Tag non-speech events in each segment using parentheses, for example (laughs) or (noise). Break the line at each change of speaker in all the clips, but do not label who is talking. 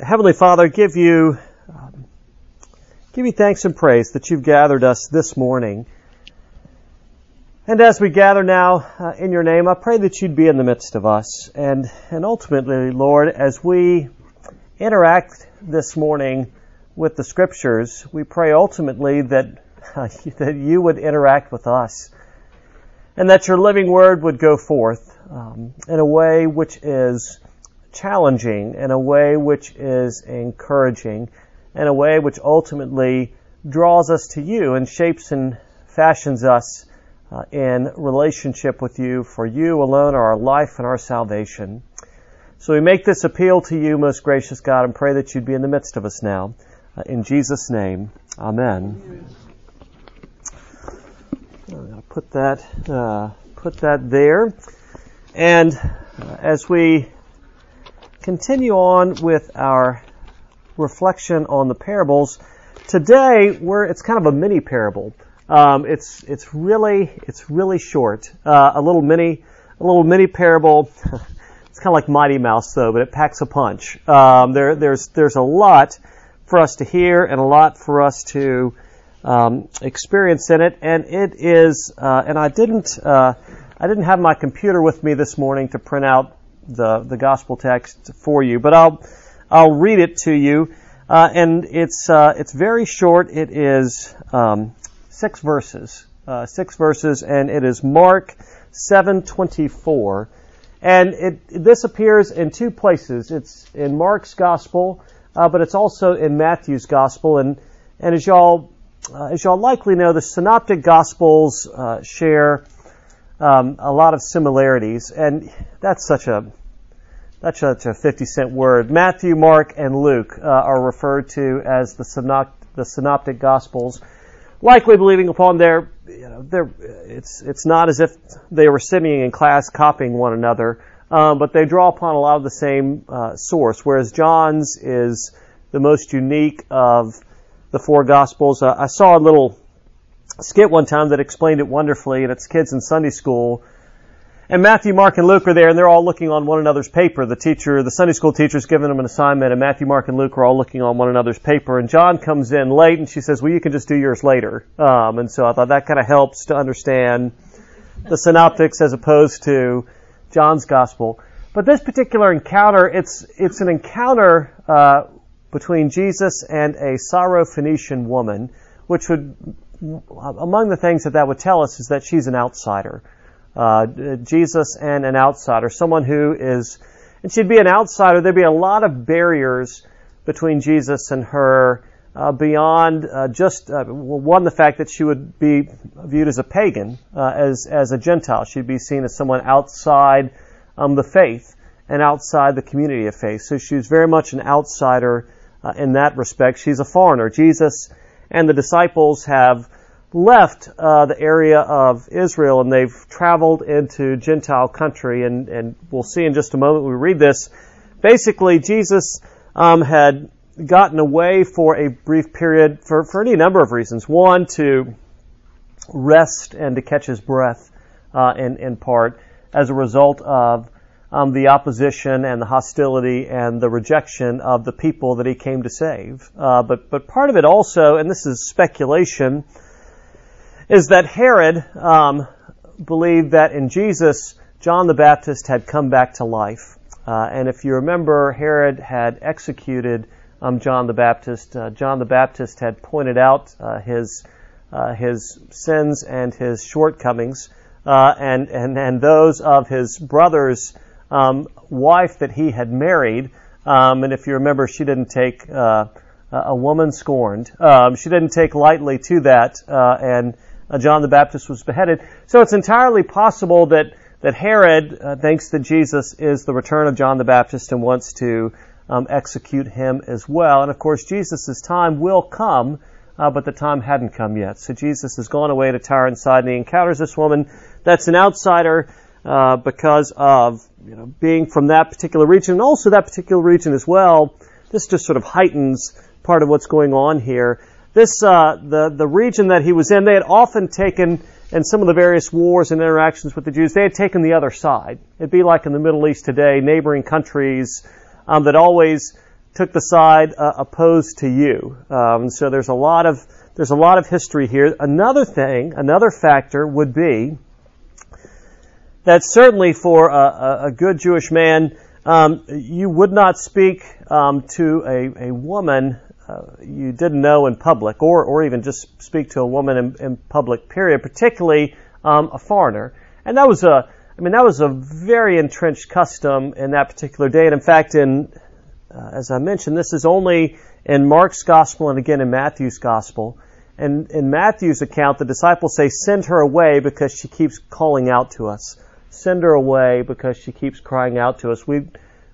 Heavenly Father, give you um, give you thanks and praise that you've gathered us this morning. And as we gather now uh, in your name, I pray that you'd be in the midst of us. And, and ultimately, Lord, as we interact this morning with the scriptures, we pray ultimately that, uh, (laughs) that you would interact with us. And that your living word would go forth um, in a way which is challenging, in a way which is encouraging, in a way which ultimately draws us to you and shapes and fashions us uh, in relationship with you, for you alone are our life and our salvation. So we make this appeal to you, most gracious God, and pray that you'd be in the midst of us now. Uh, in Jesus' name, Amen. I'm going to put that uh, put that there, and uh, as we continue on with our reflection on the parables, today we're it's kind of a mini parable. Um, it's it's really it's really short. Uh, a little mini a little mini parable. (laughs) it's kind of like Mighty Mouse though, but it packs a punch. Um, there there's there's a lot for us to hear and a lot for us to um, experience in it, and it is. Uh, and I didn't uh, I didn't have my computer with me this morning to print out the the gospel text for you, but I'll I'll read it to you. Uh, and it's uh, it's very short. It is um, six verses, uh, six verses, and it is Mark 7:24, and it this appears in two places. It's in Mark's gospel, uh, but it's also in Matthew's gospel, and and as y'all uh, as y'all likely know, the synoptic gospels uh, share um, a lot of similarities, and that's such a that's such a 50 cent word. Matthew, Mark, and Luke uh, are referred to as the, synopt- the synoptic gospels likely believing upon their, you know, their, it's, it's not as if they were sitting in class copying one another, um, but they draw upon a lot of the same uh, source, whereas John's is the most unique of the four Gospels. Uh, I saw a little skit one time that explained it wonderfully, and it's kids in Sunday school and Matthew, Mark, and Luke are there, and they're all looking on one another's paper. The teacher, the Sunday school teacher's giving them an assignment, and Matthew, Mark, and Luke are all looking on one another's paper. And John comes in late, and she says, "Well, you can just do yours later." Um, and so I thought that kind of helps to understand the synoptics as opposed to John's gospel. But this particular encounter, it's it's an encounter uh, between Jesus and a Syrophoenician woman, which would among the things that that would tell us is that she's an outsider uh, Jesus and an outsider, someone who is, and she'd be an outsider. There'd be a lot of barriers between Jesus and her uh, beyond uh, just uh, one the fact that she would be viewed as a pagan, uh, as as a Gentile. She'd be seen as someone outside um, the faith and outside the community of faith. So she was very much an outsider uh, in that respect. She's a foreigner. Jesus and the disciples have left uh, the area of Israel and they've traveled into Gentile country. And, and we'll see in just a moment we read this. Basically, Jesus um, had gotten away for a brief period for, for any number of reasons. One, to rest and to catch his breath uh, in, in part as a result of um, the opposition and the hostility and the rejection of the people that he came to save. Uh, but but part of it also, and this is speculation, is that Herod um, believed that in Jesus, John the Baptist had come back to life. Uh, and if you remember, Herod had executed um, John the Baptist. Uh, John the Baptist had pointed out uh, his uh, his sins and his shortcomings, uh, and and and those of his brother's um, wife that he had married. Um, and if you remember, she didn't take uh, a woman scorned. Um, she didn't take lightly to that, and uh, John the Baptist was beheaded. So it's entirely possible that that Herod uh, thinks that Jesus is the return of John the Baptist and wants to um, execute him as well. And of course, Jesus' time will come, uh, but the time hadn't come yet. So Jesus has gone away to Tyre and Sidon. He encounters this woman that's an outsider uh, because of you know being from that particular region, and also that particular region as well. This just sort of heightens part of what's going on here this uh, the the region that he was in, they had often taken in some of the various wars and interactions with the Jews, they had taken the other side. It'd be like in the Middle East today, neighboring countries um, that always took the side uh, opposed to you. Um, so there's a lot of there's a lot of history here. Another thing, another factor would be that certainly for a, a good Jewish man, um, you would not speak um, to a, a woman uh, you didn't know in public, or or even just speak to a woman in, in public. Period. Particularly um, a foreigner, and that was a I mean that was a very entrenched custom in that particular day. And in fact, in uh, as I mentioned, this is only in Mark's gospel and again in Matthew's gospel. And in Matthew's account, the disciples say, "Send her away because she keeps calling out to us." Send her away because she keeps crying out to us. We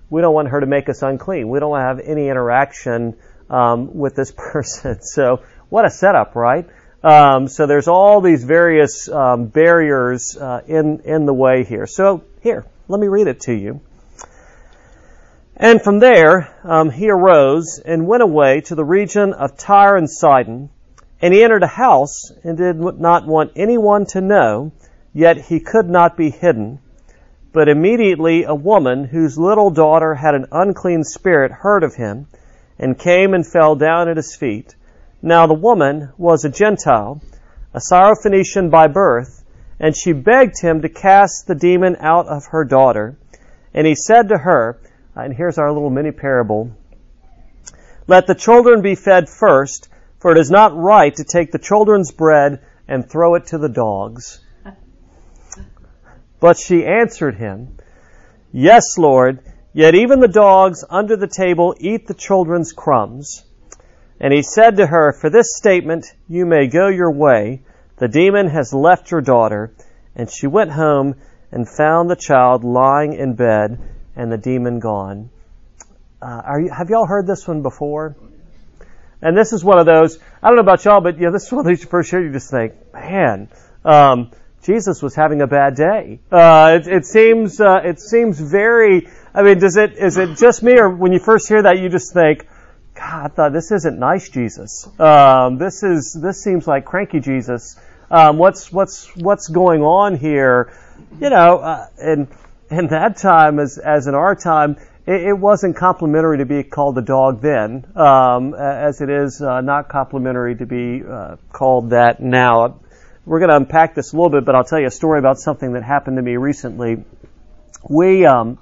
we don't want her to make us unclean. We don't want to have any interaction um, with this (laughs) person. So what a setup, right? Um, so there's all these various um, barriers uh, in in the way here. So here, let me read it to you. And from there um, he arose and went away to the region of Tyre and Sidon, and he entered a house and did not want anyone to know, yet he could not be hidden. But immediately a woman whose little daughter had an unclean spirit heard of him, and came and fell down at his feet. Now the woman was a Gentile, a Syrophoenician by birth, and she begged him to cast the demon out of her daughter. And he said to her, and here's our little mini parable, Let the children be fed first, for it is not right to take the children's bread and throw it to the dogs. (laughs) But she answered him, Yes, Lord, yet even the dogs under the table eat the children's crumbs. And he said to her, For this statement you may go your way. The demon has left your daughter. And she went home and found the child lying in bed and the demon gone. Uh, you, have y'all heard this one before? And this is one of those, I don't know about y'all, but yeah, this is one of these you first hear, you just think, man, um, Jesus was having a bad day. Uh, it, it, seems uh, it seems very. I mean, does it is it just me, or when you first hear that, you just think, God, I thought this isn't nice, Jesus. Um, this is this seems like cranky Jesus. Um, what's what's what's going on here? You know, uh, and in that time, as as in our time, it, it wasn't complimentary to be called a dog then, um, as it is uh, not complimentary to be uh, called that now. We're going to unpack this a little bit, but I'll tell you a story about something that happened to me recently. We, um,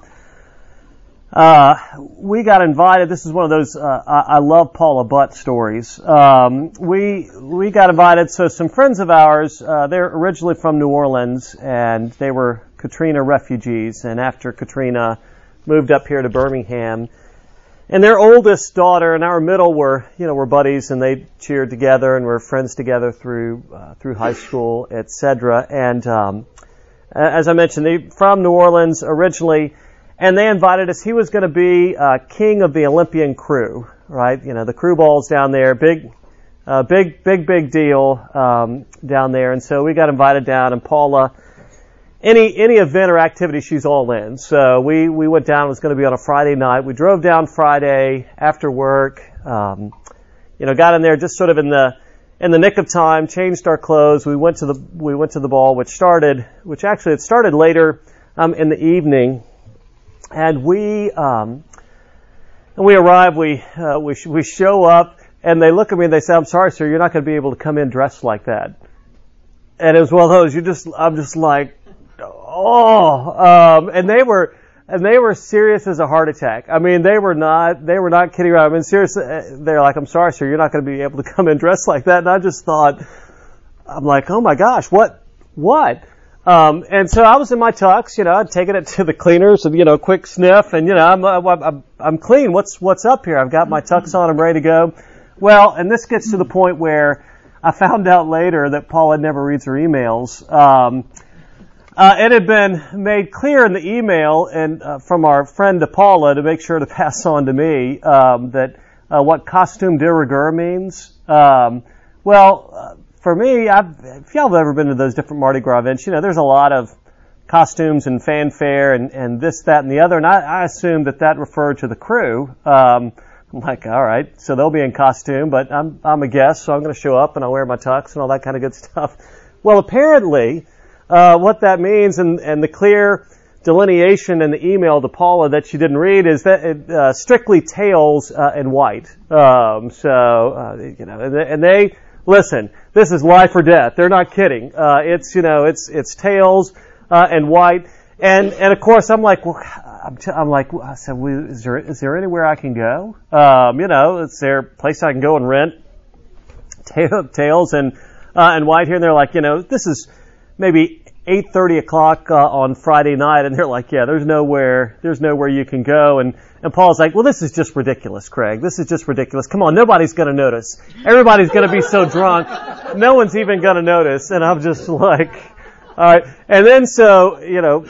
uh, we got invited. This is one of those uh, I, I, love Paula Butt stories. Um, we we got invited. So some friends of ours, uh, they're originally from New Orleans, and they were Katrina refugees. And after Katrina moved up here to Birmingham, and their oldest daughter and our middle were, you know, were buddies, and they cheered together and were friends together through uh, through high school, etc. And um, as I mentioned, they from New Orleans originally, and they invited us. He was going to be uh, king of the Olympian crew, right? You know, the crew balls down there, big, uh, big, big, big deal um, down there. And so we got invited down, and Paula any any event or activity, she's all in. So we we went down. It was going to be on a Friday night. We drove down Friday after work. Um, you know, got in there just sort of in the in the nick of time. Changed our clothes. We went to the we went to the ball, which started which actually it started later um, in the evening, and we um, and we arrive. We uh, we we show up. And they look at me and they say, "I'm sorry, sir, you're not going to be able to come in dressed like that." And it was one of those. You just, I'm just like, oh, um, and they were, and they were serious as a heart attack. I mean, they were not, they were not kidding around. I mean, seriously, uh, they're like, I'm sorry, sir, you're not going to be able to come in dressed like that. And I just thought, I'm like, oh my gosh, what, what? Um, and so I was in my tux, you know, I'd taken it (laughs) to the cleaners and, you know, quick sniff and, you know, I'm, I'm, I'm clean. What's, what's up here? I've got my tux on. I'm ready to go. Well, and this gets to the point where I found out later that Paula never reads her emails. Um, uh, it had been made clear in the email and uh, from our friend to Paula to make sure to (laughs) pass on to me um, that uh, what costume de rigueur means. Um, well, uh, for me, I've, if y'all have ever been to those different Mardi Gras events, you know, there's a lot of costumes and fanfare and, and this, that, and the other, and I, I assumed that that referred to the crew. Um, I'm like, all right, so they'll be in costume, but I'm I'm a guest, so I'm going to show up and I'll wear my tux and all that kind of good (laughs) stuff. Well, apparently, uh, what that means and, and the clear delineation in the email to Paula that she didn't read is that it, uh, strictly tails uh, and white. Um, so uh, you know, and and they, listen. This is life or death. They're not kidding. Uh, it's you know, it's it's tails uh, and white. And and of course, I'm like, well, I'm, t- I'm like, I said, well, is there is there anywhere I can go? Um, you know, is there a place I can go and rent tail, tails and uh, and white here? And they're like, you know, this is maybe 8:30 o'clock uh, on Friday night, and they're like, "Yeah, there's nowhere, there's nowhere you can go." And and Paul's like, "Well, this is just ridiculous, Craig. This is just ridiculous. Come on, nobody's going to notice. Everybody's going to be so drunk, no one's even going to notice." And I'm just like, "All right." And then so you know,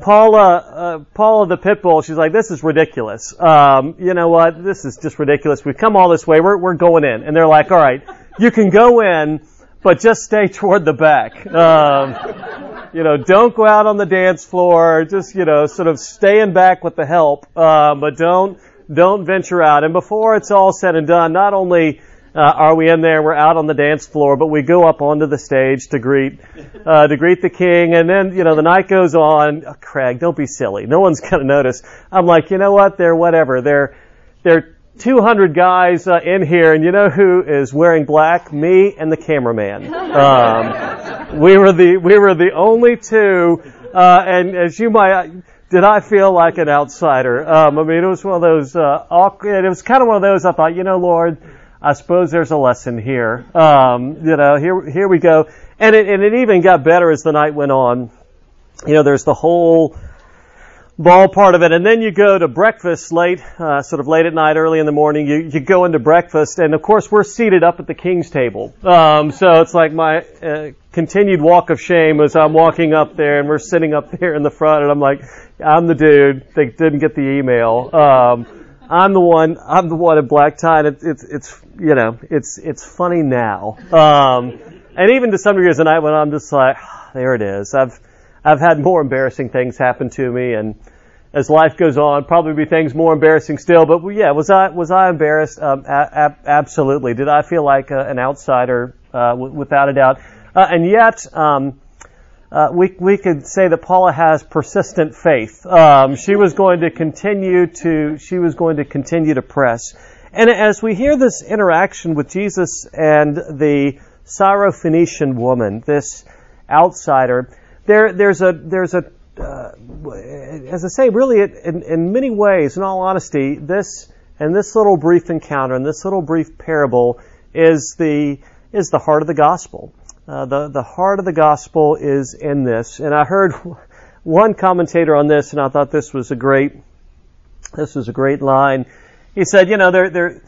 Paula, uh, Paula the pit bull, she's like, "This is ridiculous. Um, you know what? This is just ridiculous. We've come all this way. We're we're going in." And they're like, "All right, you can go in." But just stay toward the back. Um, you know, don't go out on the dance floor. Just, you know, sort of staying back with the help, uh, but don't, don't venture out. And before it's all said and done, not only uh, are we in there, we're out on the dance floor, but we go up onto the stage to greet, uh, to greet the king. And then, you know, the night goes on. Oh, Craig, don't be silly. No one's going to notice. I'm like, you know what? They're whatever. They're, they're 200 guys uh, in here, and you know who is wearing black? Me and the cameraman. Um, we were the we were the only two, uh, and as you might, did I feel like an outsider? Um, I mean, it was one of those uh, awkward. It was kind of one of those. I thought, you know, Lord, I suppose there's a lesson here. Um, you know, here here we go, and it and it even got better as the night went on. You know, there's the whole ball part of it. And then you go to breakfast late, uh, sort of late at night, early in the morning. You, you go into breakfast, and of course we're seated up at the king's table. Um, so it's like my uh, continued walk of shame as I'm walking up there, and we're sitting up there in the front, and I'm like, I'm the dude that didn't get the email. Um, I'm the one. I'm the one in black tie. And it's it's it's you know it's it's funny now. Um, and even to some degree, as the night on, I'm just like, there it is. I've I've had more embarrassing things happen to me, and as life goes on, probably be things more embarrassing still. But yeah, was I was I embarrassed? Um, absolutely. Did I feel like a, an outsider? Uh, w- without a doubt. Uh, and yet, um, uh, we we could say that Paula has persistent faith. Um, she was going to continue to she was going to continue to press. And as we hear this interaction with Jesus and the Syrophoenician woman, this outsider there, there's a, there's a, uh, as I say, really, in, in many ways, in all honesty, this and this little brief encounter and this little brief parable is the is the heart of the gospel. Uh, the the heart of the gospel is in this, and I heard (laughs) one commentator on this, and I thought this was a great this was a great line. He said, you know, there there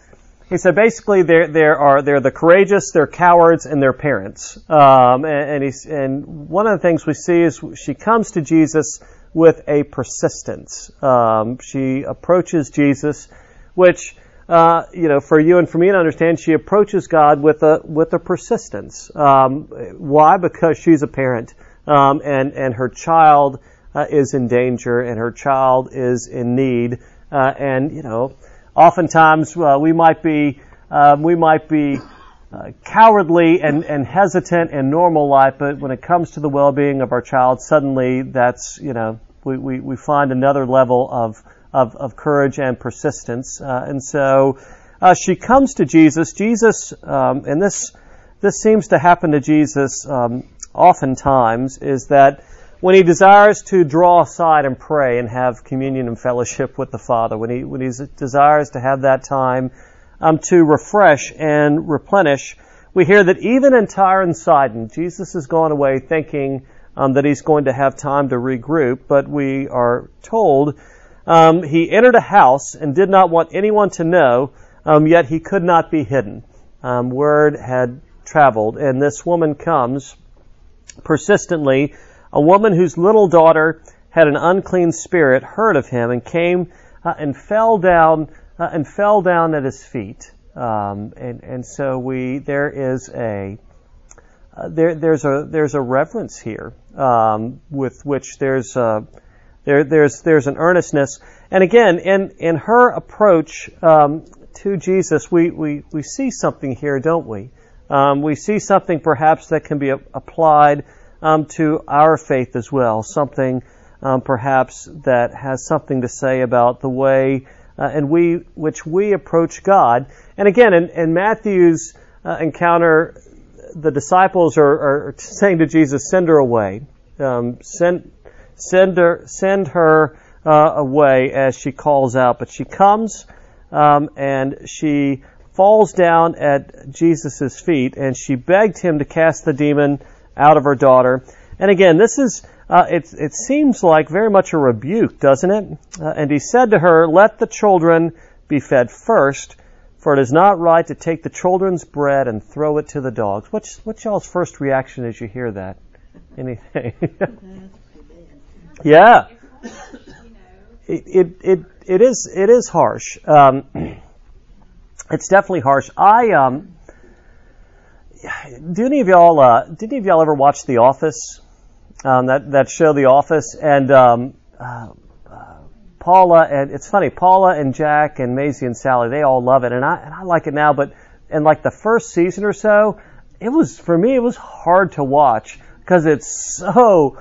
he said basically there there are they're the courageous, they're cowards, and they're parents. Um, and, and, he's, and one of the things we see is she comes to Jesus with a persistence. Um, she approaches Jesus, which uh, you know, for you and for me to understand, she approaches God with a with a persistence. Um, why? Because she's a parent, um, and and her child uh, is in danger, and her child is in need, uh, and you know oftentimes uh, we might be um, we might be uh, cowardly and, and hesitant in normal life, but when it comes to the well-being of our child, suddenly that's you know we, we, we find another level of of, of courage and persistence, uh, and so uh, she comes to Jesus. Jesus, um, and this this seems to happen to Jesus um, oftentimes, is that when he desires to draw aside and pray and have communion and fellowship with the Father, when he, when he desires to have that time um, to refresh and replenish, we hear that even in Tyre and Sidon, Jesus has gone away thinking um, that he's going to have time to regroup, but we are told um, he entered a house and did not want anyone to know, um, yet he could not be hidden. Um, word had traveled, and this woman comes persistently a woman whose little daughter had an unclean spirit heard of him and came uh, and fell down uh, and fell down at his feet. Um, and and so we there is a uh, there there's a there's a reverence here um, with which there's a, there there's there's an earnestness. And again, in in her approach um, to Jesus, we, we we see something here, don't we? Um, we see something perhaps that can be applied um, to our faith as well, something um, perhaps that has something to say about the way uh, in we which we approach God. And again, in, in Matthew's uh, encounter, the disciples are, are, saying to Jesus, "Send her away. Um, send send her send her uh, away," as she calls out. But she comes um, and she falls down at Jesus' feet and she begged him to cast the demon out of her daughter. And again, this is, uh, it, it seems like very much a rebuke, doesn't it? Uh, and he said to her, Let the children be fed first, for it is not right to take the children's bread and throw it to the dogs. What's, what's y'all's first reaction as you hear that? Anything? (laughs) yeah. It, it, it, it is, it is harsh. Um, (clears throat) it's definitely harsh. I, um, do any of y'all, uh, did any of y'all ever watch The Office? Um, that that show, The Office, and um, uh, uh, Paula and it's funny, Paula and Jack and Maisie and Sally, they all love it, and I and I like it now. But in like the first season or so, it was for me, it was hard to watch because it's so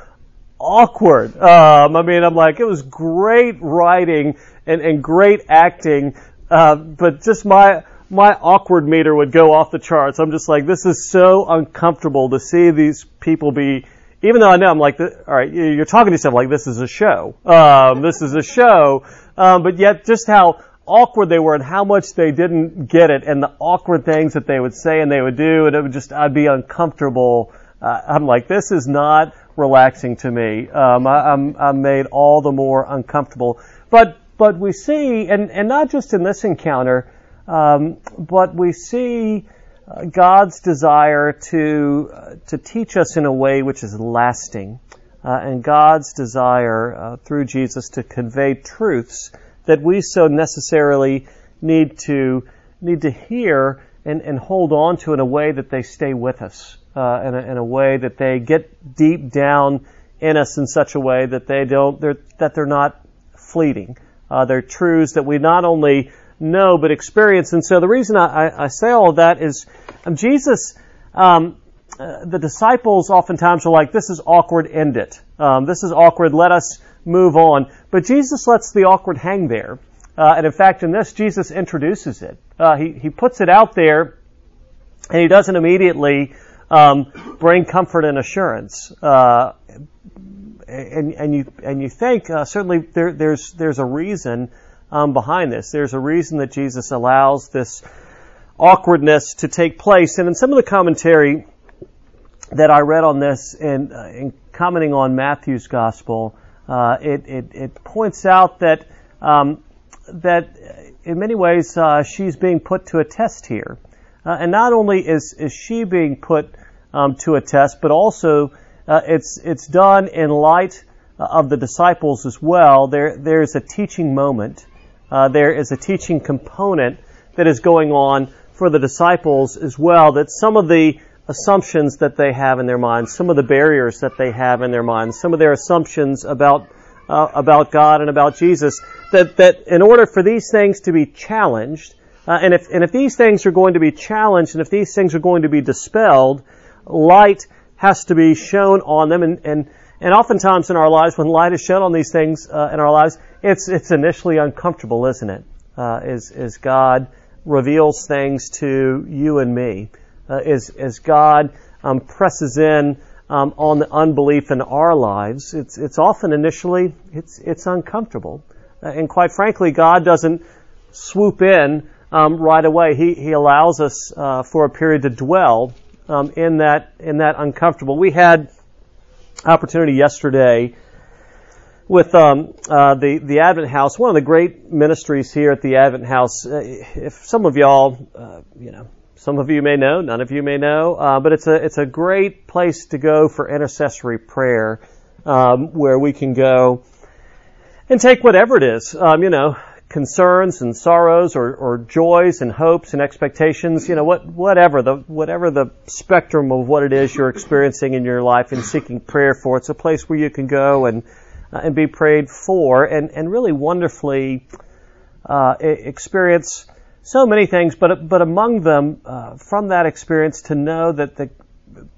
awkward. Um, I mean, I'm like, it was great writing and, and great acting, uh, but just my my awkward meter would go off the charts. I'm just like, this is so uncomfortable to see these people be, even though I know I'm like, all right, you're talking to yourself like this is a show. Um, this is a show. Um, but yet just how awkward they were and how much they didn't get it and the awkward things that they would say and they would do and it would just, I'd be uncomfortable. Uh, I'm like, this is not relaxing to me. Um, I, I'm, I'm made all the more uncomfortable. But, but we see, and, and not just in this encounter, um, but we see uh, God's desire to uh, to teach us in a way which is lasting, uh, and God's desire uh, through Jesus to convey truths that we so necessarily need to need to hear and, and hold on to in a way that they stay with us, uh, in a, in, a, way that they get deep down in us in such a way that they don't they're, that they're not fleeting. Uh, they're truths that we not only know but experience. And so the reason I, I say all of that is um, Jesus, um, uh, the disciples oftentimes are like, this is awkward, end it. Um, this is awkward, let us move on. But Jesus lets the awkward hang there. Uh, and in fact, in this, Jesus introduces it. Uh, he, he puts it out there, and he doesn't immediately um, bring comfort and assurance. Uh, and, and you and you think uh, certainly there, there's there's a reason um, behind this. There's a reason that Jesus allows this awkwardness to take place. And in some of the commentary that I read on this, in, uh, in commenting on Matthew's gospel, uh, it, it, it, points out that um, that in many ways uh, she's being put to a test here, uh, and not only is is she being put um, to a test, but also uh, it's it's done in light of the disciples as well. There there's a teaching moment uh, there is a teaching component that is going on for the disciples as well, that some of the assumptions that they have in their minds, some of the barriers that they have in their minds, some of their assumptions about uh, about God and about Jesus, that that in order for these things to be challenged, uh, and if and if these things are going to be challenged, and if these things are going to be dispelled, light has to be shown on them, and and and oftentimes in our lives, when light is shed on these things uh, in our lives, it's it's initially uncomfortable, isn't it? Uh, as as God reveals things to you and me, uh, as as God um, presses in um, on the unbelief in our lives, it's it's often initially it's it's uncomfortable, uh, and quite frankly, God doesn't swoop in um, right away. He He allows us uh, for a period to dwell um, in that in that uncomfortable. We had opportunity yesterday with um, uh, the the Advent House. One of the great ministries here at the Advent House. Uh, if some of y'all, uh, you know, some of you may know, none of you may know, uh, but it's a it's a great place to go for intercessory prayer, um, where we can go and take whatever it is, um, you know, concerns and sorrows or, or joys and hopes and expectations, you know, what, whatever the, whatever the spectrum of what it is you're experiencing in your life and seeking prayer for. It's a place where you can go and, uh, and be prayed for and, and really wonderfully, uh, experience so many things, but, but among them, uh, from that experience to know that the,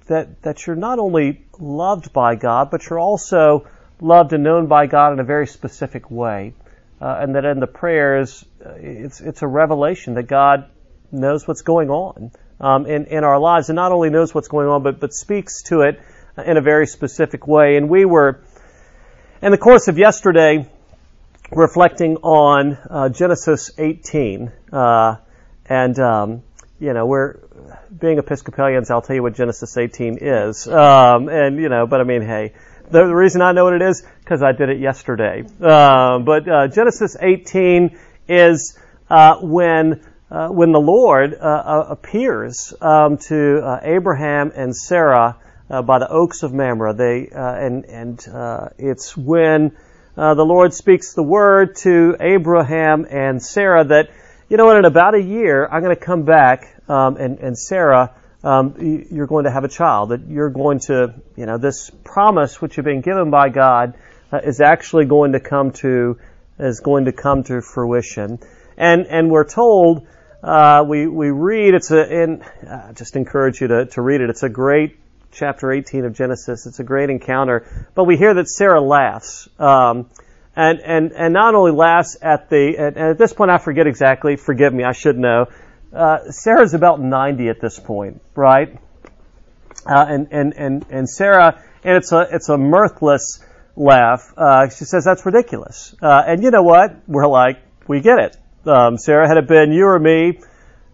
that, that you're not only loved by God, but you're also loved and known by God in a very specific way. Uh, and that in the prayers, uh, it's, it's a revelation that God knows what's going on um, in, in our lives and not only knows what's going on, but, but speaks to it in a very specific way. And we were, in the course of yesterday, reflecting on uh, Genesis 18. Uh, and, um, you know, we're, being Episcopalians, I'll tell you what Genesis 18 is. Um, and, you know, but I mean, hey, the, the reason I know what it is, because I did it yesterday. Um, but uh, Genesis 18 is uh, when uh, when the Lord uh, uh, appears um, to uh, Abraham and Sarah by the oaks of Mamre. They and and it's when the Lord speaks the word to Abraham and Sarah that you know what in about a year I'm going to come back um, and and Sarah um, you're going to have a child, that you're going to, you know, this promise which you've been given by God uh, is actually going to come to, is going to come to fruition. And, and we're told, uh, we, we read, it's a, and uh, just encourage you to, to read it. It's a great chapter 18 of Genesis. It's a great encounter. But we hear that Sarah laughs. Um, and, and, and not only laughs at the, and, and at this point I forget exactly, forgive me, I should know, uh, Sarah's about 90 at this point, right? Uh, and, and, and, and Sarah, and it's a, it's a mirthless laugh. Uh, she says, that's ridiculous. Uh, and you know what? We're like, we get it. Um, Sarah, had it been you or me,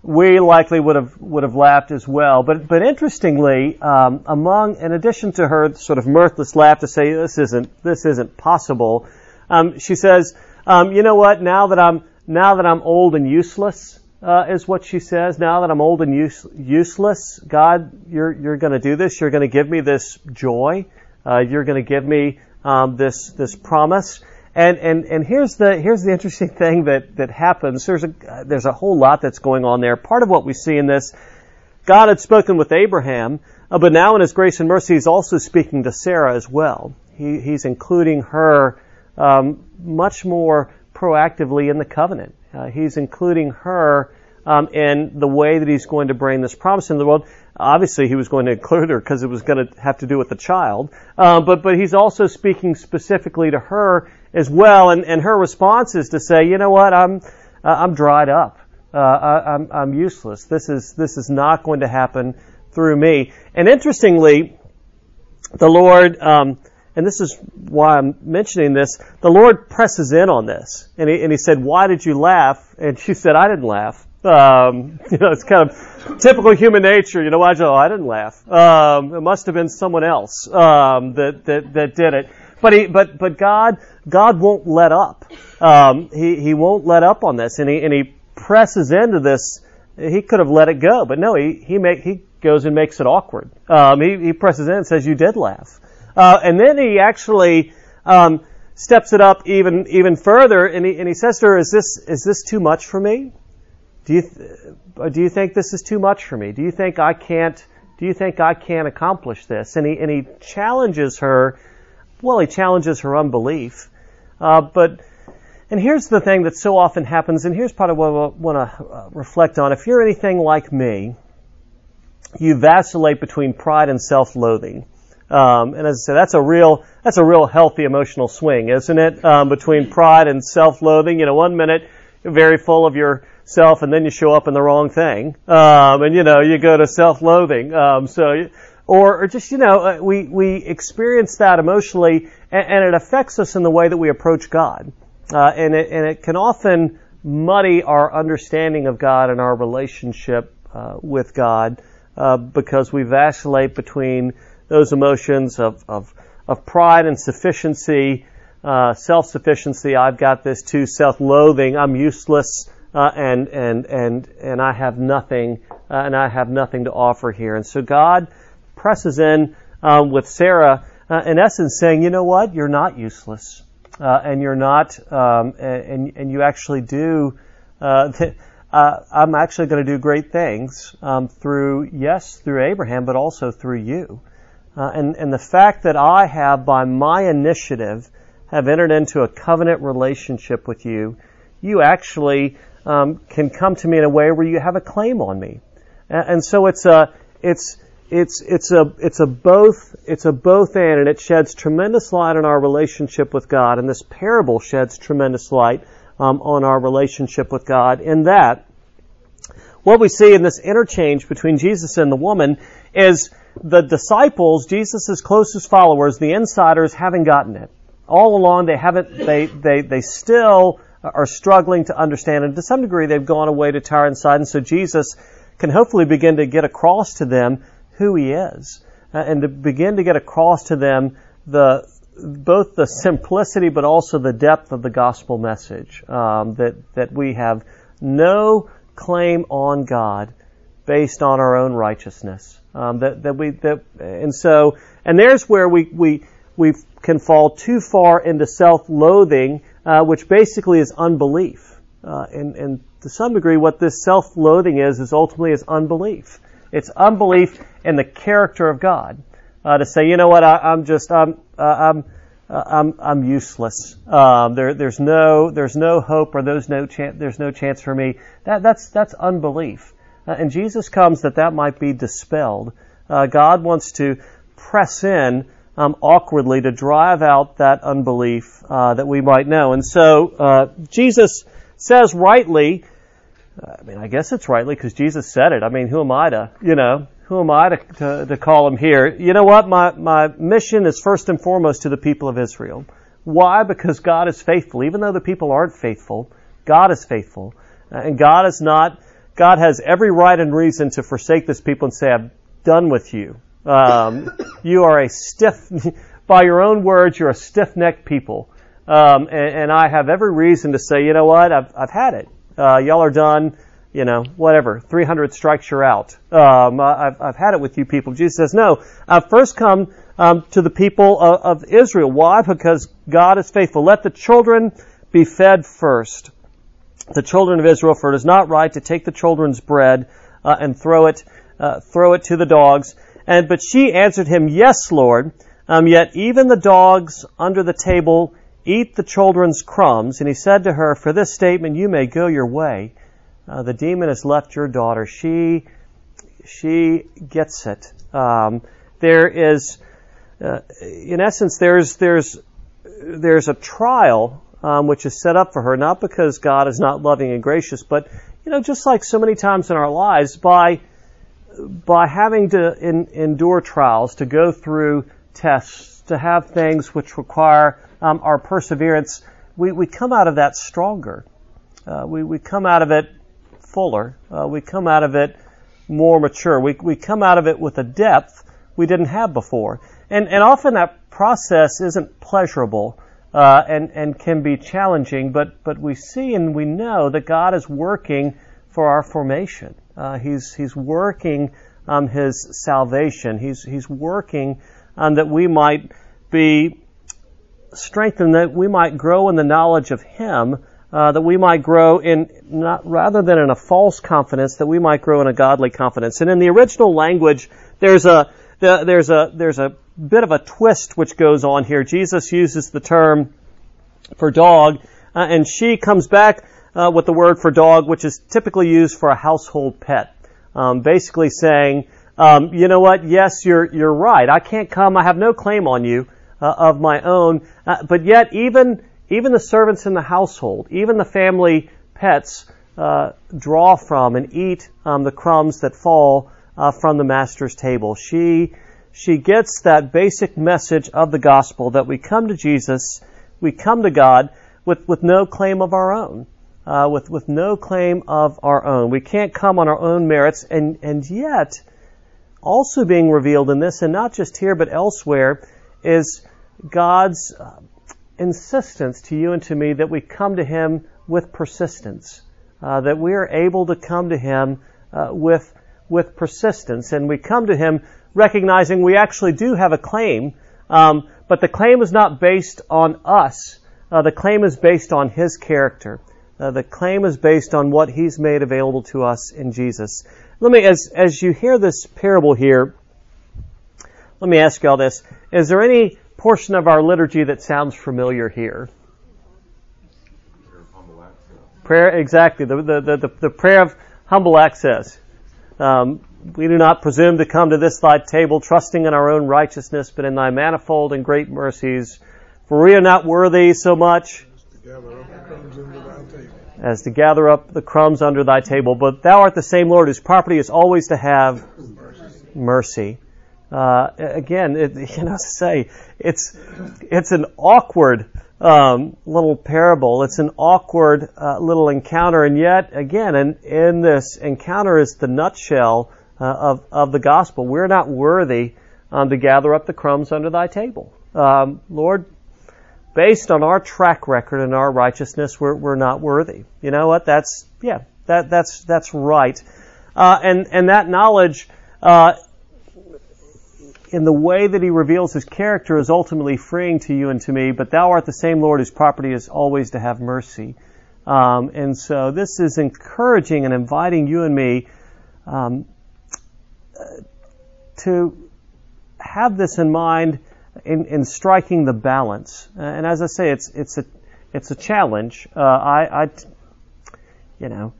we likely would have, would have laughed as well. But, but interestingly, um, among, in addition to her sort of mirthless laugh to say, this isn't, this isn't possible, um, she says, um, you know what? Now that I'm, now that I'm old and useless, uh, is what she says. Now that I'm old and use, useless, God, you're you're going to do this. You're going to give me this joy. Uh, you're going to give me um, this this promise. And and and here's the here's the interesting (laughs) thing that that happens. There's a there's a whole lot that's going on there. Part of what we see in this, God had spoken with Abraham, uh, but now in His grace and mercy, He's also speaking to Sarah as well. He, he's including her um, much more proactively in the covenant. Uh, he's including her um, in the way that he's going to bring this promise into the world. Obviously, he was going to include her because it was going to have to do with the child. Um, but but he's also speaking specifically to her as well, and, and her response is to say, you know what, I'm uh, I'm dried up. Uh, I, am I'm, I'm useless. This is this is not going to happen through me. And interestingly, the Lord. Um, and this is why I'm mentioning this, the Lord presses in on this. And he, and he said, why did you laugh? And she said, I didn't laugh. Um, (laughs) you know, it's kind of typical human nature. You know, why? Oh, I didn't laugh. Um, it must have been someone else um, that, that that did it. But he, but but God, God won't let up. Um, he he won't let up on this, and he and he presses into this. He could have let it go, but no, he he make he goes and makes it awkward. Um, he he presses in and says, "You did laugh." Uh, and then he actually um, steps it up even even further, and he, and he says to her, "Is this is this too much for me? Do you th- do you think this is too much for me? Do you think I can't do you think I can't accomplish this?" And he and he challenges her. Well, he challenges her unbelief, uh, but. And here's the thing that so often happens, and here's part of what I want to uh, reflect on. If you're anything like me, you vacillate between pride and self-loathing. Um, and as I said, that's a real that's a real healthy emotional swing, isn't it? Um, between pride and self-loathing. You know, one minute you're very full of yourself, and then you show up in the wrong thing, um, and you know you go to self-loathing. Um, so, or, or just you know, uh, we we experience that emotionally, and, and, it affects us in the way that we approach God, uh, and it and it can often muddy our understanding of God and our relationship uh, with God uh, because we vacillate between those emotions of, of, of pride and sufficiency, uh, self-sufficiency. I've got this too. Self-loathing. I'm useless, uh, and and and and I have nothing, uh, and I have nothing to offer here. And so God presses in um, with Sarah, uh, in essence, saying, you know what? You're not useless, uh, and you're not, um, and and you actually do. Uh, (laughs) I'm actually going to do great things um, through, yes, through Abraham, but also through you. Uh, and, and the fact that I have, by my initiative, have entered into a covenant relationship with you, you actually um, can come to me in a way where you have a claim on me. And, and so it's a, it's, it's it's a it's a both it's a both and, and it sheds tremendous light on our relationship with God. And this parable sheds tremendous light um, on our relationship with God. In that, what we see in this interchange between Jesus and the woman is the disciples, Jesus' closest followers, the insiders, haven't gotten it. All along, they haven't. They they they still are struggling to understand, and to some degree, they've gone away to Tyre and Sidon. So Jesus can hopefully begin to get across to them who He is, uh, and to begin to get across to them the both the simplicity but also the depth of the gospel message um, that that we have no claim on God based on our own righteousness. Um, that that we that and so and there's where we we we can fall too far into self-loathing, uh, which basically is unbelief. Uh, and, and to some degree, what this self-loathing is is ultimately is unbelief. It's unbelief in the character of God. Uh, to say, you know what, I, am just, I'm, uh, I'm, uh, I'm, I'm useless. Um, there, there's no, there's no hope, or there's no chance, there's no chance for me. That, that's, that's unbelief. Uh, and Jesus comes that that might be dispelled. Uh, God wants to press in um, awkwardly to drive out that unbelief uh, that we might know. And so Jesus says rightly, I mean, I guess it's rightly because Jesus said it. I mean, who am I to, you know, who am I to, to, to, call him here? You know what? My, my mission is first and foremost to the people of Israel. Why? Because God is faithful. Even though the people aren't faithful, God is faithful. Uh, and God is not, God has every right and reason to forsake this people and say, I'm done with you. Um, (laughs) you are a stiff, (laughs) by your own words, you're a stiff-necked people. Um, and, and, I have every reason to say, you know what? I've, I've had it uh, y'all are done, you know, whatever, 300 strikes you're out. Um, I've, I've had it with you people. Jesus says, no, I've first come um, to the people of, of Israel. Why? Because God is faithful. Let the children be fed first. The children of Israel, for it is not right to take the children's bread uh, and throw it, uh, throw it to the dogs. And but she answered him, Yes, Lord. Um, yet even the dogs under the table Eat the children's crumbs. And he said to her, For this statement you may go your way. Uh, the demon has left your daughter. She, she gets it. Um, there is, uh, in essence, there's, there's, there's a trial um, which is set up for her, not because God is not loving and gracious, but you know, just like so many times in our lives, by by having to in, endure trials, to go through tests, to have things which require um, our perseverance, we, we come out of that stronger. Uh, we, we come out of it fuller. Uh, we come out of it more mature. We, we come out of it with a depth we didn't have before. And, and often that process isn't pleasurable uh, and, and can be challenging, but, but we see and we know that God is working for our formation. Uh, he's, he's working um, His salvation. He's, he's working um, that we might be strengthened that we might grow in the knowledge of Him, uh, that we might grow in not rather than in a false confidence, that we might grow in a godly confidence. And in the original language, there's a there's a there's a bit of a twist which goes on here. Jesus uses the term for dog, uh, and she comes back uh, with the word for dog, which is typically used for a household pet. Um, basically saying, um, you know what? Yes, you're you're right. I can't come. I have no claim on you uh, of my own. Uh, but yet, even even the servants in the household, even the family pets, uh, draw from and eat um, the crumbs that fall uh, from the master's table. She she gets that basic message of the gospel that we come to Jesus, we come to God with with no claim of our own. Uh, with with no claim of our own, we can't come on our own merits, and and yet, also being revealed in this, and not just here but elsewhere, is God's uh, insistence to you and to me that we come to Him with persistence, uh, that we are able to come to Him uh, with with persistence, and we come to Him recognizing we actually do have a claim, um, but the claim is not based on us. Uh, the claim is based on His character. Uh, the claim is based on what He's made available to us in Jesus. Let me, as as you hear this parable here, let me ask you all this: Is there any portion of our liturgy that sounds familiar here? Prayer, exactly. The, the, the, the prayer of humble access. Um, we do not presume to come to this thy table, trusting in our own righteousness, but in thy manifold and great mercies. For we are not worthy so much as to gather up the crumbs under thy table. But thou art the same Lord whose property is always to have mercy. Uh, again, it, (laughs) you know, say it's it's an awkward um, little parable. It's an awkward uh, little encounter, and yet again, in, in this encounter is the nutshell uh, of of the gospel. We're not worthy um, to gather up the crumbs under thy table, um, Lord. Based on our track record and our righteousness, we're we're not worthy. You know what? That's yeah, that that's that's right, uh, and and that knowledge uh, in the way that he reveals his character is ultimately freeing to you and to me, but thou art the same Lord whose property is always to have mercy. Um, and so this is encouraging and inviting you and me um, to have this in mind in, in striking the balance. And as I say, it's it's a it's a challenge. Uh, I, I, you know,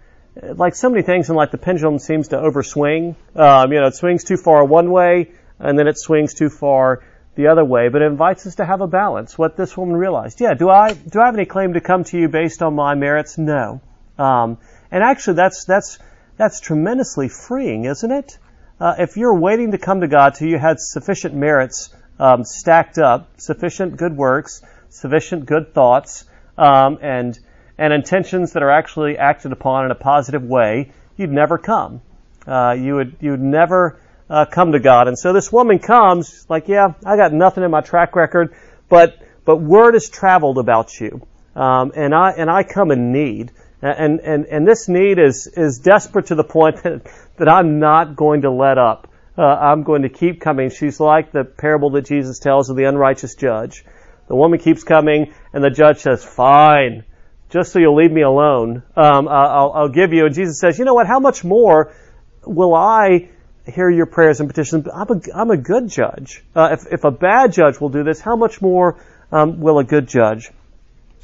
like so many things in life, the pendulum seems to overswing. Um, you know, it swings too far one way, and then it swings too far the other way, but it invites us to have a balance. What this woman realized. Yeah, do I, do I have any claim to come to you based on my merits? No. Um, and actually that's, that's, that's tremendously freeing, isn't it? Uh, if you're waiting to come to God till you had sufficient merits, um, stacked up, sufficient good works, sufficient good thoughts, um, and, and intentions that are actually acted upon in a positive way, you'd never come. Uh, you would, you'd never, uh, come to God. And so this woman comes, like, yeah, I got nothing in my track record, but but word has traveled about you, um, and I and I come in need, and and and this need is is desperate to the point (laughs) that that I'm not going to let up. Uh, I'm going to keep coming. She's like the parable that Jesus tells of the unrighteous judge. The woman keeps coming, and the judge says, "Fine." Just so you'll leave me alone, um, I'll, I'll give you. And Jesus says, "You know what? How much more will I hear your prayers and petitions. I'm a, I'm a good judge. Uh, if, if a bad judge will do this, how much more um, will a good judge?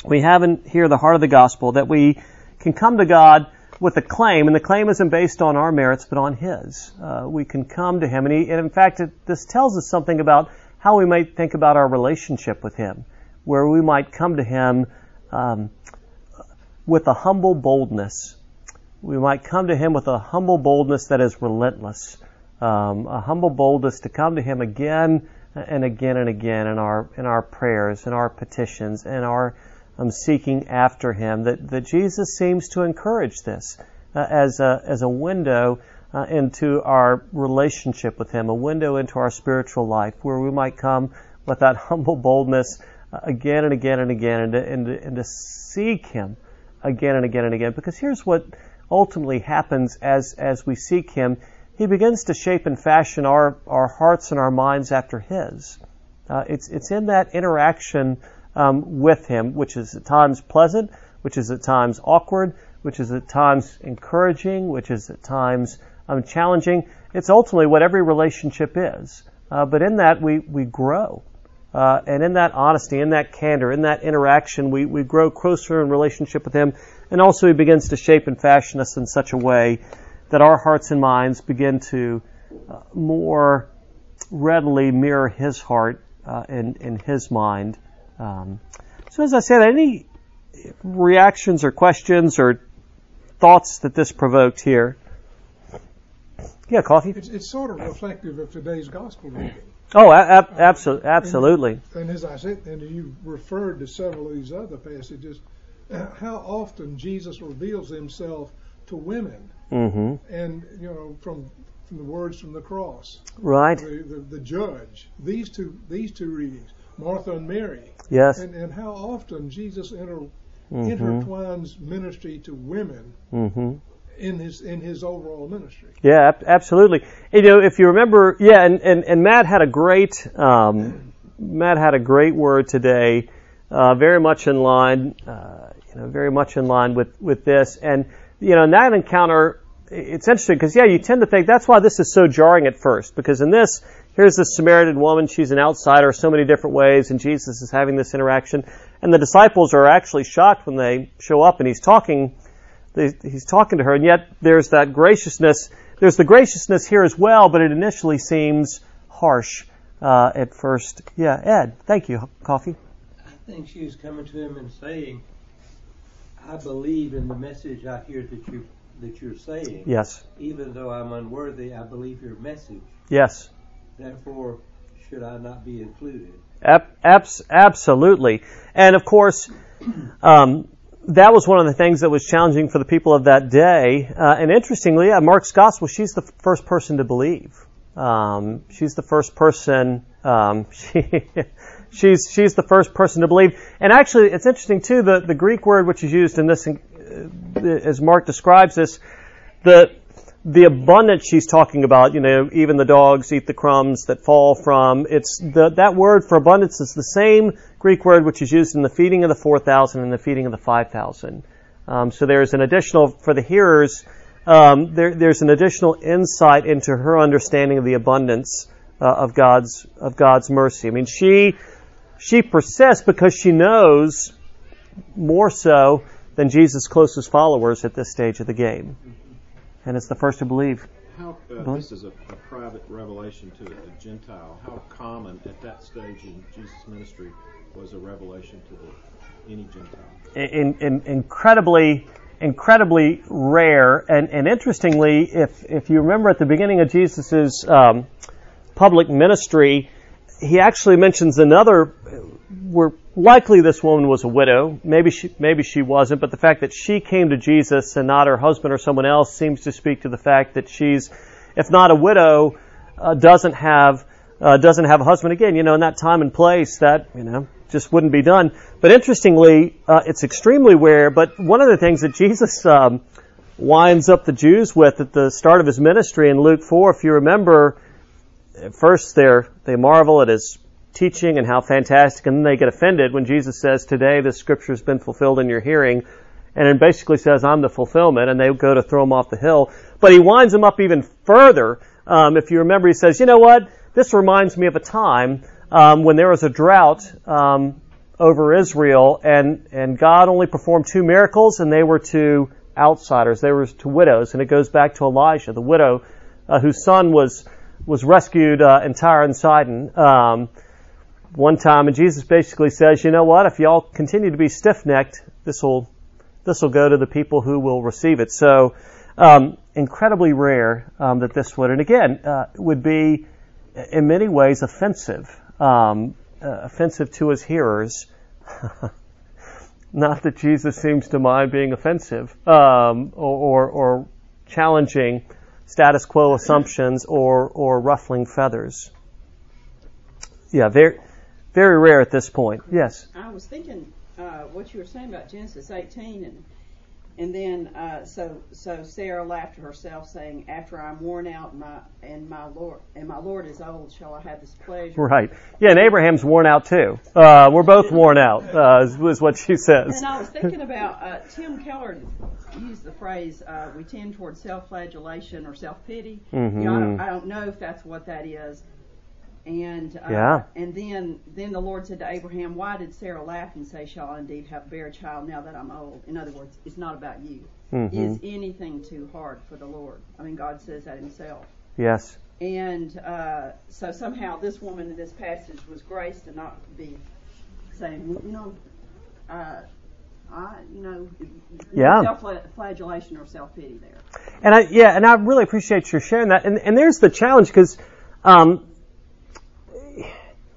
We have in here the heart of the gospel that we can come to God with a claim, and the claim isn't based on our merits, but on His. Uh, we can come to Him, and, he, and in fact, it, this tells us something about how we might think about our relationship with Him, where we might come to Him um, with a humble boldness. We might come to Him with a humble boldness that is relentless um, a humble boldness to come to Him again and again and again in our in our prayers, in our petitions, in our um, seeking after Him. That that Jesus seems to encourage this uh, as a as a window uh, into our relationship with Him, a window into our spiritual life, where we might come with that (laughs) humble boldness uh, again and again and again, and to, and, to, and to seek Him again and again and again. Because here's what ultimately happens as as we seek Him he begins to shape and fashion our, our hearts and our minds after His. Uh, it's, it's in that interaction um, with Him, which is at times pleasant, which is at times awkward, which is at times encouraging, which is at times um, challenging. It's ultimately what every relationship is. Uh, but in that, we, we grow. Uh, and in that honesty, in that candor, in that interaction, we, we grow closer in relationship with Him. And also, He begins to shape and fashion us in such a way that our hearts and minds begin to uh, more readily mirror His heart uh, and, and His mind. Um, so, as I said, any reactions or questions or thoughts that this provoked here? Yeah, coffee.
It's, it's sort of reflective of today's gospel reading.
Oh, ab- absolutely, absolutely.
And, and, as I said, and you referred to several of these other passages, (clears throat) how often Jesus reveals Himself to women
Mm-hmm.
And you know, from from the words from the cross,
right?
The, the, the judge. These two these two readings, Martha and Mary.
Yes.
And and how often Jesus inter,
mm-hmm.
intertwines ministry to women.
Mm-hmm.
In his in his overall ministry.
Yeah, absolutely. You know, if you remember, yeah, and and, and Matt had a great um, Matt had a great word today, uh, very much in line, uh, you know, very much in line with with this, and you know, in that encounter, it's interesting because yeah, you tend to think that's why this is so jarring at first because in this, here's this Samaritan woman, she's an outsider so many different ways, and Jesus is having this interaction, and the disciples are actually shocked when they show up and he's talking, he's talking to her, and yet there's that graciousness there's the graciousness here as well, but it initially seems harsh uh, at first. Yeah, Ed, thank you. Coffee.
I think she was coming to him and saying, "I believe in the message I hear that you that you're saying.
Yes.
Even though I'm unworthy, I believe your message.
Yes.
Therefore, should I not be included?"
Ab- abs- absolutely. And of course, um, that was one of the things that was challenging for the people of that day. Uh, and interestingly, uh, Mark's gospel, she's the first person to believe. Um, she's the first person. Um, (laughs) she, she's she's the first person to believe. And actually, it's interesting too. The the Greek word which is used in this, uh, as Mark describes this, the the abundance she's talking about, you know, even the dogs eat the crumbs that fall from, it's the, that word for abundance is the same Greek word which is used in the feeding of the 4,000 and the feeding of the 5,000. Um, so there's an additional, for the hearers, um, there, there's an additional insight into her understanding of the abundance uh, of God's, of God's mercy. I mean, she, she persists because she knows more so than Jesus' closest followers at this stage of the game and it's the first to believe.
How, uh, this is a, a, private revelation to a Gentile. How common at that stage in Jesus' ministry was a revelation to the, any Gentile?
In, in, incredibly, incredibly rare. And, and interestingly, if, if you remember at the beginning of Jesus' um, public ministry, he actually mentions another we're likely this woman was a widow. Maybe she, maybe she wasn't, but the fact that she came to Jesus and not her husband or someone else seems to speak to the fact that she's, if not a widow, uh, doesn't have uh, doesn't have a husband. Again, you know, in that time and place, that you know just wouldn't be done. But interestingly, uh, it's extremely rare. But one of the things that Jesus um, winds up the Jews with at the start of his ministry in Luke four, if you remember, first they they marvel at his teaching and how fantastic, and then they get offended when Jesus says, Today this scripture has been fulfilled in your hearing, and it basically says, I'm the fulfillment, and they go to throw him off the hill. But he winds them up even further. Um, if you remember, he says, You know what? This reminds me of a time um, when there was a drought um, over Israel, and, and God only performed two miracles, and they were to outsiders, they were to widows, and it goes back to Elijah, the widow uh, whose son was was rescued uh, in Tyre and Sidon. Um, one time, and Jesus basically says, you know what? If y'all continue to be stiff-necked, this will this will go to the people who will receive it. So, um, incredibly rare um, that this would, and again, uh, would be in many ways offensive, um, uh, offensive to his hearers. (laughs) Not that Jesus seems to mind being offensive um, or, or, or challenging status quo assumptions or, or ruffling feathers. Yeah, very very rare at this point. Yes.
I was thinking uh, what you were saying about Genesis 18, and and then uh, so so Sarah laughed to herself, saying, "After I'm worn out, my and my Lord and my Lord is old, shall I have this pleasure?"
Right. Yeah, and Abraham's worn out too. Uh, we're both worn out. Uh, is, what she says.
And I was thinking about uh, Tim Keller used the phrase, uh, "We tend towards self-flagellation or self-pity."
Mm-hmm.
You know, I, don't, I don't know if that's what that is. And uh,
yeah.
and then then the Lord said to Abraham, Why did Sarah laugh and say, Shall I indeed have bear a child now that I'm old? In other words, it's not about you.
Mm-hmm.
Is anything too hard for the Lord? I mean, God says that Himself.
Yes.
And uh, so somehow this woman in this passage was graced to not be saying, you know, uh, I, you know,
yeah.
self-flagellation or self-pity there.
And I, yeah, and I really appreciate your sharing that. And, and there's the challenge because um,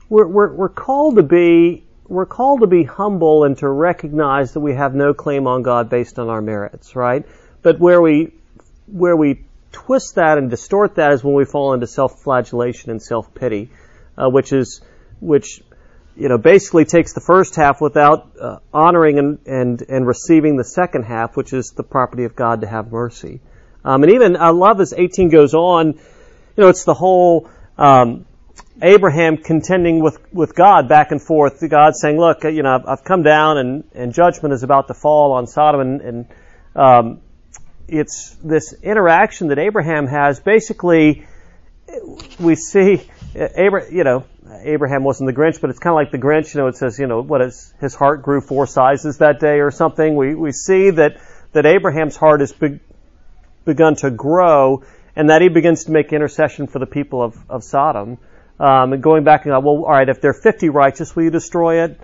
we're, we're, we're called to be we're called to be humble and to recognize that we have no claim on God based on our merits, right? But where we where we twist that and distort that is when we fall into self-flagellation and self-pity, uh, which is which you know basically takes the first half without uh, honoring and, and and receiving the second half, which is the property of God to have mercy. Um, and even I love as 18 goes on, you know, it's the whole um, Abraham contending with, with God back and forth. God saying, look, you know, I've come down and, and judgment is about to fall on Sodom and, and um, it's this interaction that Abraham has. Basically, we see Abraham, you know, Abraham wasn't the Grinch, but it's kind of like the Grinch. You know, it says, you know, what is his heart grew four sizes that day or something. We we see that that Abraham's heart has be, begun to grow and that he begins to make intercession for the people of, of Sodom. Um, and going back and go, well, all right, if they're 50 righteous, will you destroy it?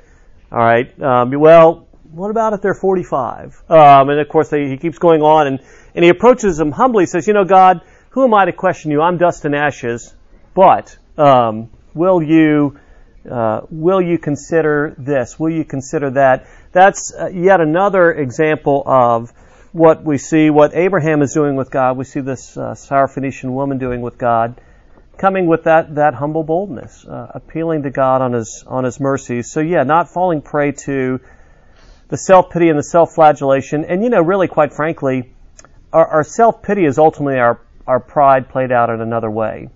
All right, um, well, what about if they're 45? Um, and of course, they, he keeps going on, and, and he approaches them humbly, says, you know, God, who am I to question you? I'm dust and ashes, but um, will you uh, will you consider this? Will you consider that? That's uh, yet another example of what we see, what Abraham is doing with God. We see this uh, Syrophoenician woman doing with God, coming with that that humble boldness, uh, appealing to God on his on his mercies. So yeah, not falling prey to the self pity and the self flagellation. And you know, really, quite frankly, our, our self pity is ultimately our our pride played out in another way.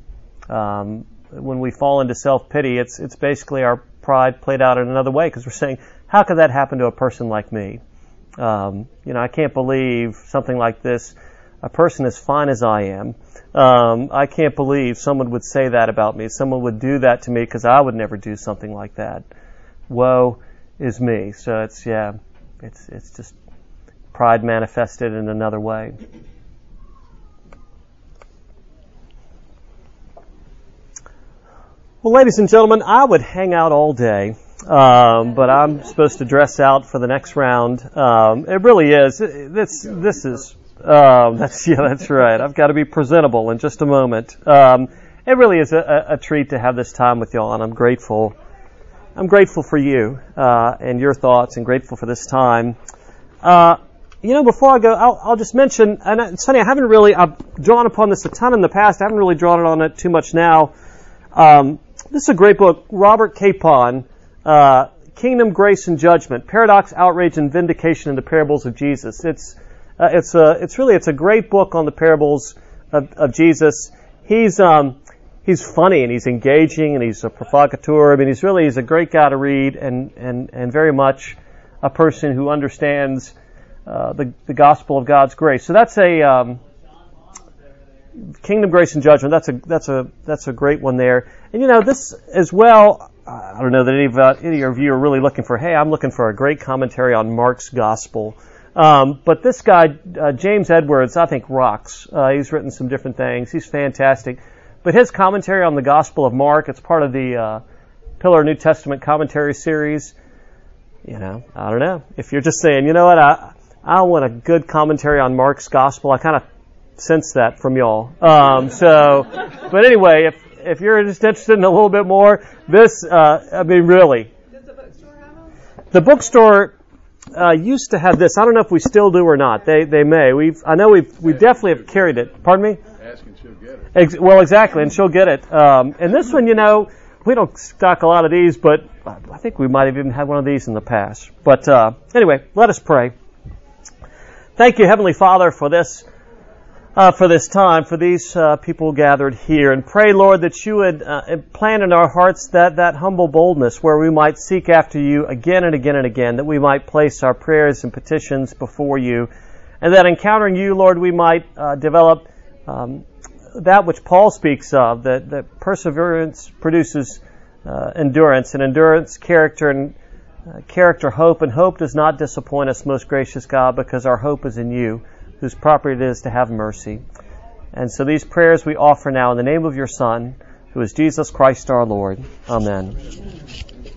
Um, when we fall into self pity, it's it's basically our pride played out in another way because we're saying, how could that happen to a person like me? Um, you know, I can't believe something like this. A person as fine as I am, um, I can't believe someone would say that about me. Someone would do that to me because I would never do something like that. Woe is me. So it's yeah, it's it's just pride manifested in another way. Well, ladies and gentlemen, I would hang out all day, um, but I'm supposed to dress out for the next round. Um, it really is. This this is um, (laughs) that's yeah, that's right. I've got to be presentable in just a moment. Um, it really is a, a, treat to have this time with y'all, and I'm grateful. I'm grateful for you uh, and your thoughts, and grateful for this time. Uh, you know, before I go, I'll, I'll, just mention, and it's funny, I haven't really, I've drawn upon this a ton in the past. I haven't really drawn on it too much now. Um, this is a great book, Robert Capon, uh, Kingdom, Grace, and Judgment: Paradox, Outrage, and Vindication in the Parables of Jesus. It's uh, it's a it's really it's a great book on the parables of, of Jesus. He's um, he's funny and he's engaging and he's a provocateur. I mean, he's really he's a great guy to read and and and very much a person who understands uh, the the gospel of God's grace. So that's a um, kingdom, grace, and judgment. That's a that's a that's a great one there. And you know this as well. I don't know that any of uh, any of you are really looking for. Hey, I'm looking for a great commentary on Mark's gospel. Um, but this guy, uh, James Edwards, I think rocks. Uh, he's written some different things. He's fantastic. But his commentary on the Gospel of Mark, it's part of the uh, Pillar New Testament commentary series. You know, I don't know. If you're just saying, you know what, I I want a good commentary on Mark's Gospel, I kind of sense that from y'all. Um, so, but anyway, if if you're just interested in a little bit more, this, uh, I mean, really.
Does the bookstore have them?
The bookstore uh, used to have this. I don't know if we still do or not. They they may. We've I know we've we definitely have carried it. Pardon me.
Asking she'll get it.
Ex- well, exactly, and she'll get it. Um, and this one, you know, we don't stock a lot of these, but I think we might have even had one of these in the past. But uh, anyway, let us pray. Thank you, Heavenly Father, for this uh, for this time, for these uh, people gathered here. And pray, Lord, that you would uh, plant in our hearts that, that humble boldness where we might seek after you again and again and again, that we might place our prayers and petitions before you, and that encountering you, Lord, we might uh, develop um, that which Paul speaks of, that, that perseverance produces uh, endurance, and endurance, character, and uh, character, hope, and hope does not disappoint us, most gracious God, because our hope is in you whose property it is to have mercy. And so these prayers we offer now in the name of your Son, who is Jesus Christ our Lord. Amen.